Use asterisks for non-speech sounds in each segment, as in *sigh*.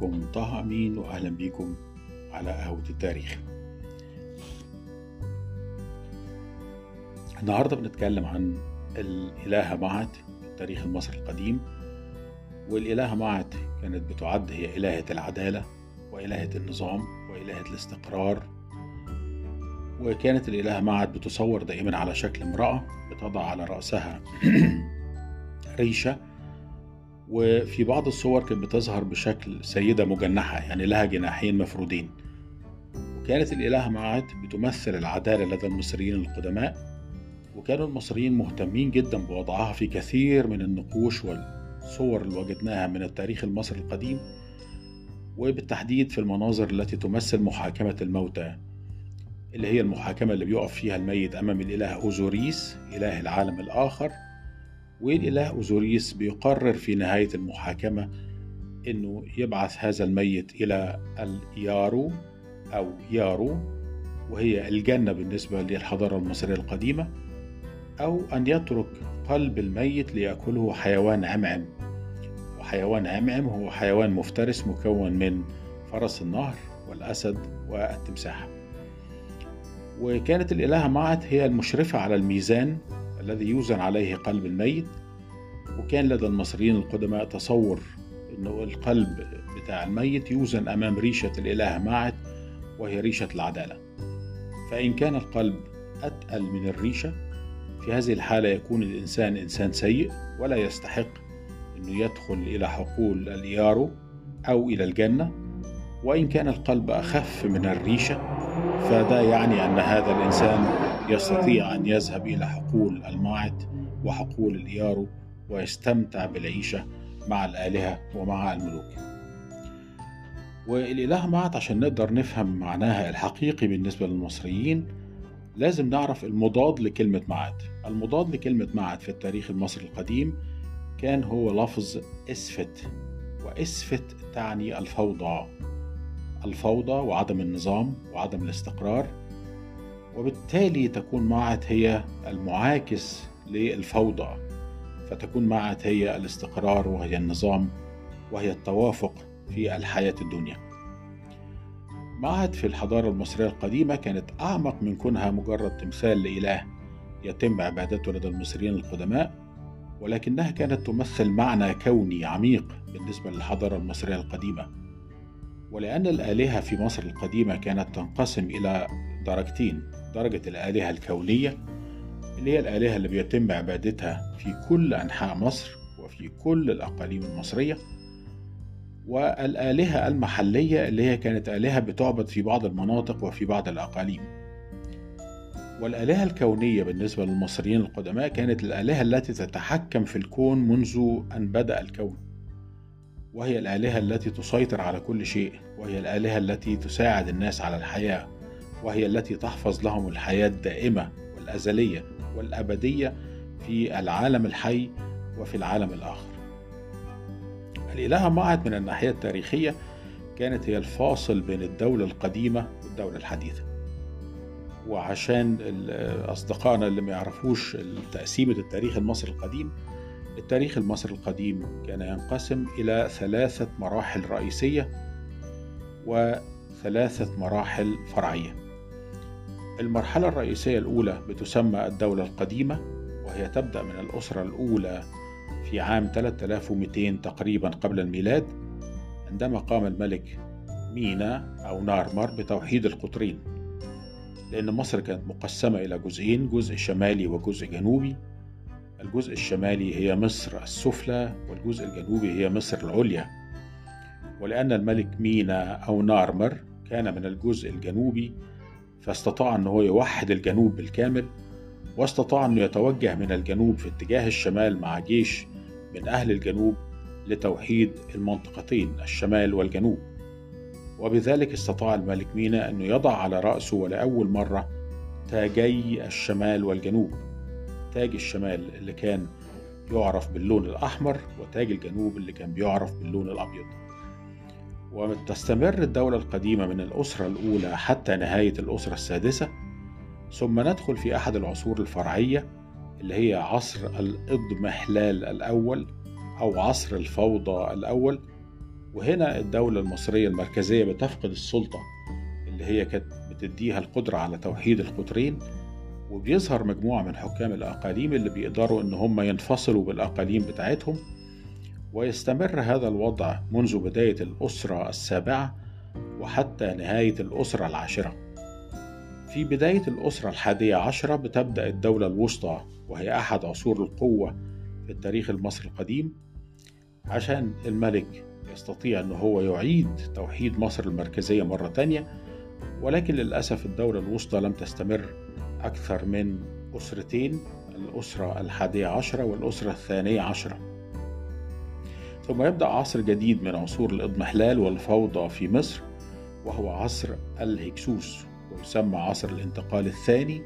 معاكم طه أمين وأهلا بيكم على قهوة التاريخ. النهاردة بنتكلم عن الإلهة معت في التاريخ المصري القديم والإلهة معت كانت بتعد هي إلهة العدالة وإلهة النظام وإلهة الاستقرار وكانت الإلهة معت بتصور دائما على شكل امرأة بتضع على رأسها *clears throat* ريشة وفي بعض الصور كانت بتظهر بشكل سيدة مجنحة يعني لها جناحين مفرودين. وكانت الإلهة معت بتمثل العدالة لدى المصريين القدماء وكانوا المصريين مهتمين جدا بوضعها في كثير من النقوش والصور اللي وجدناها من التاريخ المصري القديم وبالتحديد في المناظر التي تمثل محاكمة الموتى اللي هي المحاكمة اللي بيقف فيها الميت أمام الإله أوزوريس إله العالم الآخر. والإله أوزوريس بيقرر في نهاية المحاكمة إنه يبعث هذا الميت إلى اليارو أو يارو وهي الجنة بالنسبة للحضارة المصرية القديمة أو أن يترك قلب الميت ليأكله حيوان عمعم. وحيوان عمعم هو حيوان مفترس مكون من فرس النهر والأسد والتمساح. وكانت الإلهة معت هي المشرفة على الميزان الذي يوزن عليه قلب الميت وكان لدى المصريين القدماء تصور أنه القلب بتاع الميت يوزن أمام ريشة الإله معت وهي ريشة العدالة. فإن كان القلب أتقل من الريشة في هذه الحالة يكون الإنسان إنسان سيء ولا يستحق أنه يدخل إلى حقول الإيارو أو إلى الجنة. وإن كان القلب أخف من الريشة فده يعني أن هذا الإنسان يستطيع أن يذهب إلى حقول الماعت وحقول الإيارو ويستمتع بالعيشة مع الآلهة ومع الملوك. والإله معت عشان نقدر نفهم معناها الحقيقي بالنسبة للمصريين لازم نعرف المضاد لكلمة معت المضاد لكلمة معت في التاريخ المصري القديم كان هو لفظ إسفت وإسفت تعني الفوضى. الفوضى وعدم النظام وعدم الاستقرار وبالتالي تكون معت هي المعاكس للفوضى فتكون معت هي الاستقرار وهي النظام وهي التوافق في الحياة الدنيا. معت في الحضارة المصرية القديمة كانت أعمق من كونها مجرد تمثال لإله يتم عبادته لدى المصريين القدماء ولكنها كانت تمثل معنى كوني عميق بالنسبة للحضارة المصرية القديمة. ولأن الآلهة في مصر القديمة كانت تنقسم إلى درجتين درجة الآلهة الكونية اللي هي الآلهة اللي بيتم عبادتها في كل أنحاء مصر وفي كل الأقاليم المصرية والآلهة المحلية اللي هي كانت آلهة بتعبد في بعض المناطق وفي بعض الأقاليم. والآلهة الكونية بالنسبة للمصريين القدماء كانت الآلهة التي تتحكم في الكون منذ أن بدأ الكون. وهي الآلهة التي تسيطر على كل شيء وهي الآلهة التي تساعد الناس على الحياة وهي التي تحفظ لهم الحياة الدائمة والأزلية والأبدية في العالم الحي وفي العالم الآخر. الإلهة معت من الناحية التاريخية كانت هي الفاصل بين الدولة القديمة والدولة الحديثة. وعشان أصدقائنا اللي ما يعرفوش تقسيمة التاريخ المصري القديم التاريخ المصري القديم كان ينقسم إلى ثلاثة مراحل رئيسية وثلاثة مراحل فرعية. المرحلة الرئيسية الأولى بتسمى الدولة القديمة وهي تبدأ من الأسرة الأولى في عام 3200 تقريبا قبل الميلاد عندما قام الملك مينا أو نارمر بتوحيد القطرين. لأن مصر كانت مقسمة إلى جزئين جزء شمالي وجزء جنوبي. الجزء الشمالي هي مصر السفلى والجزء الجنوبي هي مصر العليا. ولأن الملك مينا أو نارمر كان من الجزء الجنوبي فاستطاع أن هو يوحد الجنوب بالكامل واستطاع أنه يتوجه من الجنوب في اتجاه الشمال مع جيش من أهل الجنوب لتوحيد المنطقتين الشمال والجنوب. وبذلك استطاع الملك مينا أنه يضع على رأسه ولأول مرة تاجي الشمال والجنوب. تاج الشمال اللي كان يعرف باللون الأحمر وتاج الجنوب اللي كان بيعرف باللون الأبيض. وتستمر الدولة القديمة من الأسرة الأولى حتى نهاية الأسرة السادسة ثم ندخل في أحد العصور الفرعية اللي هي عصر الإضمحلال الأول أو عصر الفوضى الأول. وهنا الدولة المصرية المركزية بتفقد السلطة اللي هي كانت بتديها القدرة على توحيد القطرين وبيظهر مجموعة من حكام الأقاليم اللي بيقدروا إن هم ينفصلوا بالأقاليم بتاعتهم ويستمر هذا الوضع منذ بداية الأسرة السابعة وحتى نهاية الأسرة العاشرة. في بداية الأسرة الحادية عشرة بتبدأ الدولة الوسطى وهي أحد عصور القوة في التاريخ المصري القديم عشان الملك يستطيع أن هو يعيد توحيد مصر المركزية مرة تانية ولكن للأسف الدولة الوسطى لم تستمر أكثر من أسرتين الأسرة الحادية عشرة والأسرة الثانية عشرة. ثم يبدأ عصر جديد من عصور الإضمحلال والفوضى في مصر وهو عصر الهكسوس ويسمى عصر الانتقال الثاني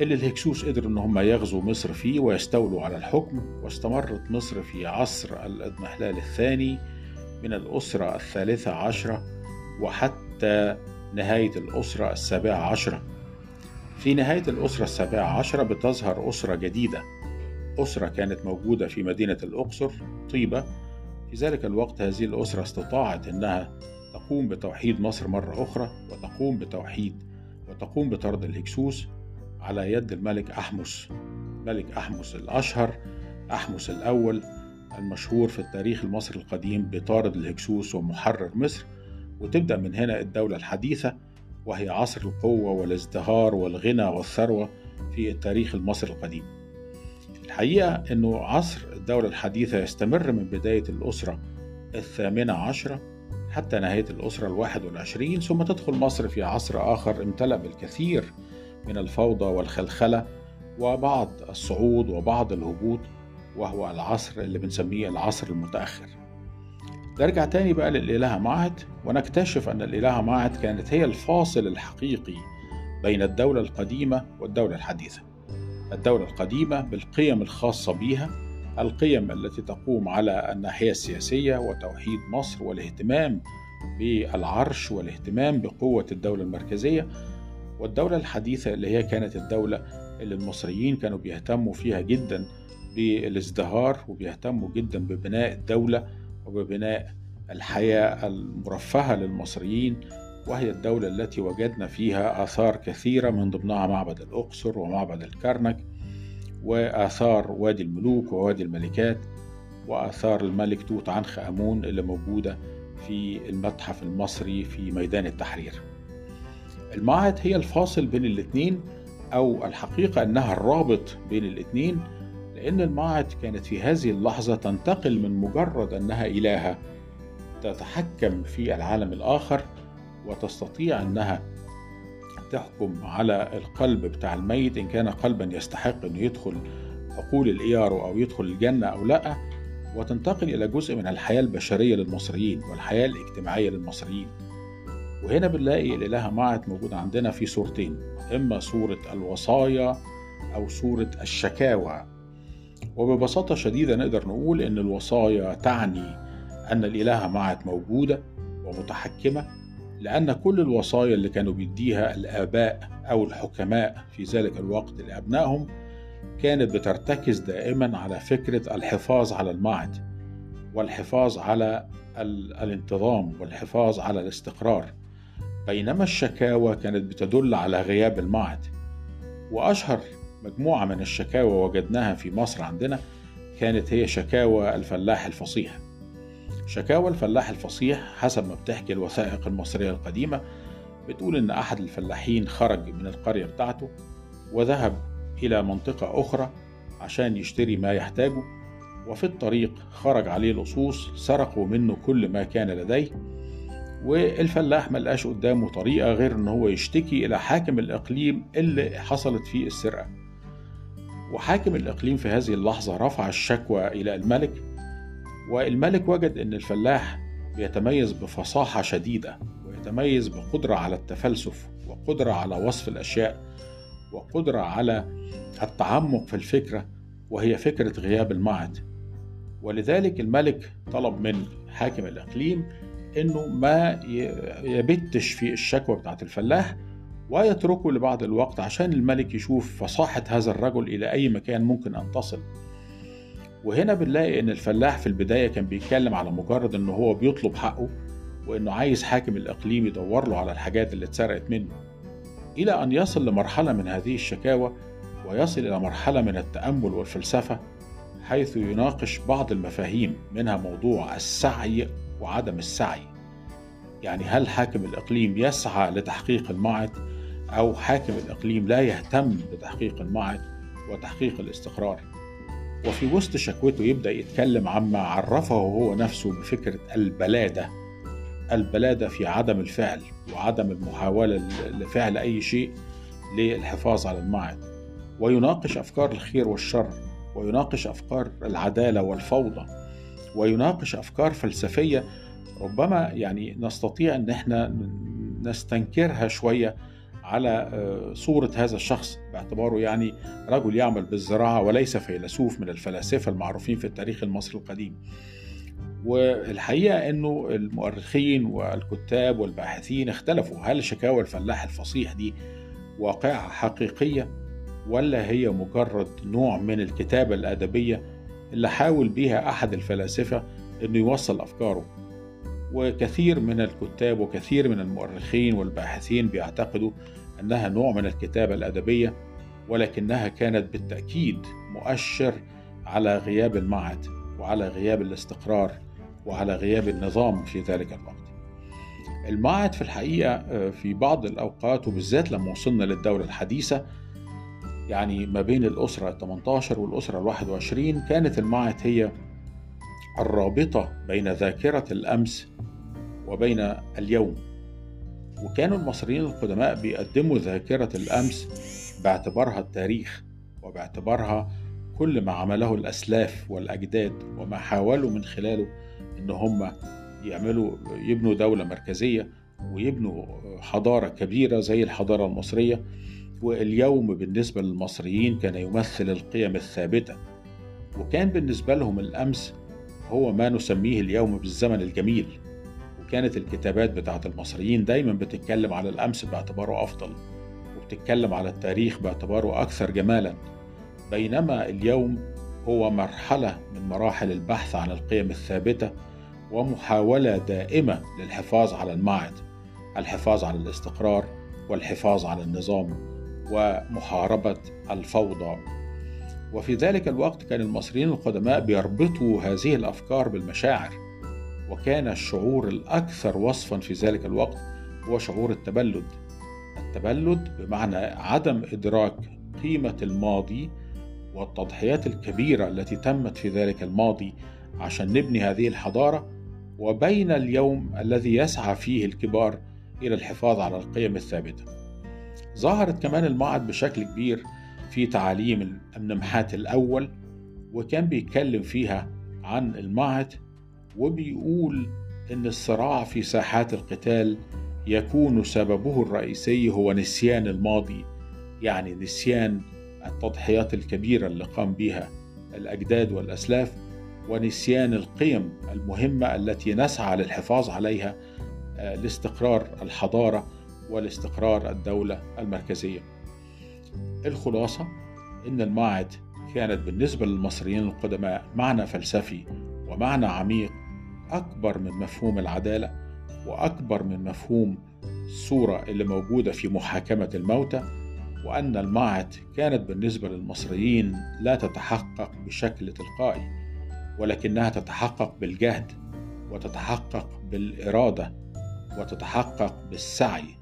اللي الهكسوس قدروا إن هم يغزوا مصر فيه ويستولوا على الحكم واستمرت مصر في عصر الإضمحلال الثاني من الأسرة الثالثة عشرة وحتى نهاية الأسرة السابعة عشرة. في نهاية الأسرة السابعة عشرة بتظهر أسرة جديدة. أسرة كانت موجودة في مدينة الأقصر طيبة. في ذلك الوقت هذه الأسرة استطاعت أنها تقوم بتوحيد مصر مرة أخرى وتقوم بتوحيد وتقوم بطرد الهكسوس على يد الملك أحمس. ملك أحمس الأشهر أحمس الأول المشهور في التاريخ المصري القديم بطارد الهكسوس ومحرر مصر. وتبدأ من هنا الدولة الحديثة وهي عصر القوة والازدهار والغنى والثروة في التاريخ المصري القديم. الحقيقة أنه عصر الدولة الحديثة يستمر من بداية الأسرة الثامنة عشرة حتى نهاية الأسرة الواحد والعشرين ثم تدخل مصر في عصر آخر امتلأ بالكثير من الفوضى والخلخلة وبعض الصعود وبعض الهبوط وهو العصر اللي بنسميه العصر المتأخر. نرجع تاني بقى للإلهة معهد ونكتشف أن الإلهة معهد كانت هي الفاصل الحقيقي بين الدولة القديمة والدولة الحديثة. الدولة القديمة بالقيم الخاصة بها القيم التي تقوم على الناحية السياسية وتوحيد مصر والاهتمام بالعرش والاهتمام بقوة الدولة المركزية والدولة الحديثة اللي هي كانت الدولة اللي المصريين كانوا بيهتموا فيها جدا بالازدهار وبيهتموا جدا ببناء الدولة وببناء الحياة المرفهة للمصريين وهي الدولة التي وجدنا فيها آثار كثيرة من ضمنها معبد الأقصر ومعبد الكرنك وآثار وادي الملوك ووادي الملكات وآثار الملك توت عنخ آمون اللي موجودة في المتحف المصري في ميدان التحرير. المعهد هي الفاصل بين الاثنين أو الحقيقة أنها الرابط بين الاثنين لأن المعهد كانت في هذه اللحظة تنتقل من مجرد أنها إلهة تتحكم في العالم الآخر وتستطيع أنها تحكم على القلب بتاع الميت. إن كان قلبا يستحق أنه يدخل عقول الإيارو أو يدخل الجنة أو لأ وتنتقل إلى جزء من الحياة البشرية للمصريين والحياة الاجتماعية للمصريين. وهنا بنلاقي الإلهة معت موجودة عندنا في صورتين إما صورة الوصايا أو صورة الشكاوى. وببساطة شديدة نقدر نقول إن الوصايا تعني أن الإلهة معت موجودة ومتحكمة لأن كل الوصايا اللي كانوا بيديها الآباء أو الحكماء في ذلك الوقت لأبنائهم كانت بترتكز دائما على فكرة الحفاظ على المعد والحفاظ على الانتظام والحفاظ على الاستقرار. بينما الشكاوى كانت بتدل على غياب المعد وأشهر مجموعة من الشكاوى وجدناها في مصر عندنا كانت هي شكاوى الفلاح الفصيح. شكاوى الفلاح الفصيح حسب ما بتحكي الوثائق المصرية القديمة بتقول إن أحد الفلاحين خرج من القرية بتاعته وذهب إلى منطقة أخرى عشان يشتري ما يحتاجه وفي الطريق خرج عليه لصوص سرقوا منه كل ما كان لديه والفلاح ملقاش قدامه طريقة غير إن هو يشتكي إلى حاكم الإقليم اللي حصلت فيه السرقة. وحاكم الإقليم في هذه اللحظة رفع الشكوى إلى الملك والملك وجد أن الفلاح بيتميز بفصاحة شديدة ويتميز بقدرة على التفلسف وقدرة على وصف الأشياء وقدرة على التعمق في الفكرة وهي فكرة غياب المعد ولذلك الملك طلب من حاكم الإقليم أنه ما يبتش في الشكوى بتاعت الفلاح ويتركه لبعض الوقت عشان الملك يشوف فصاحة هذا الرجل إلى أي مكان ممكن أن تصل. وهنا بنلاقي إن الفلاح في البداية كان بيتكلم على مجرد ان هو بيطلب حقه وإنه عايز حاكم الإقليم يدور له على الحاجات اللي اتسرقت منه. إلى أن يصل لمرحلة من هذه الشكاوى ويصل إلى مرحلة من التأمل والفلسفة حيث يناقش بعض المفاهيم منها موضوع السعي وعدم السعي. يعني هل حاكم الإقليم يسعى لتحقيق المعد أو حاكم الإقليم لا يهتم بتحقيق المعد وتحقيق الاستقرار. وفي وسط شكوته يبدأ يتكلم عما عرفه هو نفسه بفكرة البلادة البلادة في عدم الفعل وعدم المحاولة لفعل أي شيء للحفاظ على المعد ويناقش أفكار الخير والشر ويناقش أفكار العدالة والفوضى ويناقش أفكار فلسفية. ربما يعني نستطيع أن إحنا نستنكرها شوية على آه، صورة هذا الشخص باعتباره يعني رجل يعمل بالزراعة وليس فيلسوف من الفلاسفة المعروفين في التاريخ المصري القديم. والحقيقة أنه المؤرخين والكتاب والباحثين اختلفوا هل شكاوى الفلاح الفصيح دي واقعة حقيقية ولا هي مجرد نوع من الكتابة الأدبية اللي حاول بيها أحد الفلاسفة أنه يوصل أفكاره؟ وكثير من الكتاب وكثير من المؤرخين والباحثين بيعتقدوا أنها نوع من الكتابة الأدبية ولكنها كانت بالتأكيد مؤشر على غياب المعهد وعلى غياب الاستقرار وعلى غياب النظام في ذلك الوقت. المعهد في الحقيقة آه، في بعض الأوقات وبالذات لما وصلنا للدولة الحديثة يعني ما بين الأسرة ال 18 والأسرة ال 21 كانت المعهد هي الرابطة بين ذاكرة الأمس وبين اليوم. وكانوا المصريين القدماء بيقدموا ذاكرة الأمس باعتبارها التاريخ وباعتبارها كل ما عمله الأسلاف والأجداد وما حاولوا من خلاله إن هم يعملوا يبنوا دولة مركزية ويبنوا حضارة كبيرة زي الحضارة المصرية. واليوم بالنسبة للمصريين كان يمثل القيم الثابتة. وكان بالنسبة لهم الأمس هو ما نسميه اليوم بالزمن الجميل. كانت الكتابات بتاعت المصريين دايما بتتكلم على الأمس باعتباره أفضل وبتتكلم على التاريخ باعتباره أكثر جمالا. بينما اليوم هو مرحلة من مراحل البحث عن القيم الثابتة ومحاولة دائمة للحفاظ على المعد الحفاظ على الاستقرار والحفاظ على النظام ومحاربة الفوضى. وفي ذلك الوقت كان المصريين القدماء بيربطوا هذه الأفكار بالمشاعر وكان الشعور الأكثر وصفا في ذلك الوقت هو شعور التبلد. التبلد بمعنى عدم إدراك قيمة الماضي والتضحيات الكبيرة التي تمت في ذلك الماضي عشان نبني هذه الحضارة وبين اليوم الذي يسعى فيه الكبار إلى الحفاظ على القيم الثابتة. ظهرت كمان المعهد بشكل كبير في تعاليم النمحات الأول وكان بيتكلم فيها عن المعهد وبيقول إن الصراع في ساحات القتال يكون سببه الرئيسي هو نسيان الماضي يعني نسيان التضحيات الكبيرة اللي قام بها الأجداد والأسلاف ونسيان القيم المهمة التي نسعى للحفاظ عليها آه، لاستقرار الحضارة ولاستقرار الدولة المركزية. الخلاصة إن الماعد كانت بالنسبة للمصريين القدماء معنى فلسفي ومعنى عميق أكبر من مفهوم العدالة وأكبر من مفهوم الصورة اللي موجودة في محاكمة الموتى وأن المعت كانت بالنسبة للمصريين لا تتحقق بشكل تلقائي ولكنها تتحقق بالجهد وتتحقق بالإرادة وتتحقق بالسعي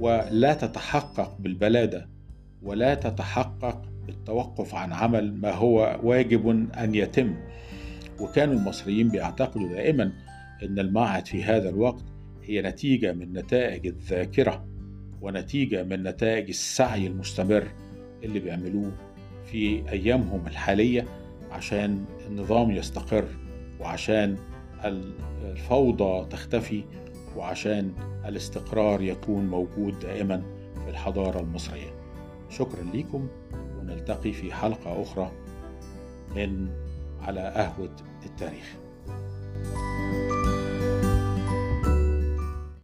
ولا تتحقق بالبلادة ولا تتحقق بالتوقف عن عمل ما هو واجب أن يتم. وكانوا المصريين بيعتقدوا دائما أن المعهد في هذا الوقت هي نتيجة من نتائج الذاكرة ونتيجة من نتائج السعي المستمر اللي بيعملوه في أيامهم الحالية عشان النظام يستقر وعشان الفوضى تختفي وعشان الاستقرار يكون موجود دائما في الحضارة المصرية. شكرا لكم ونلتقي في حلقة أخرى من على قهوة التاريخ.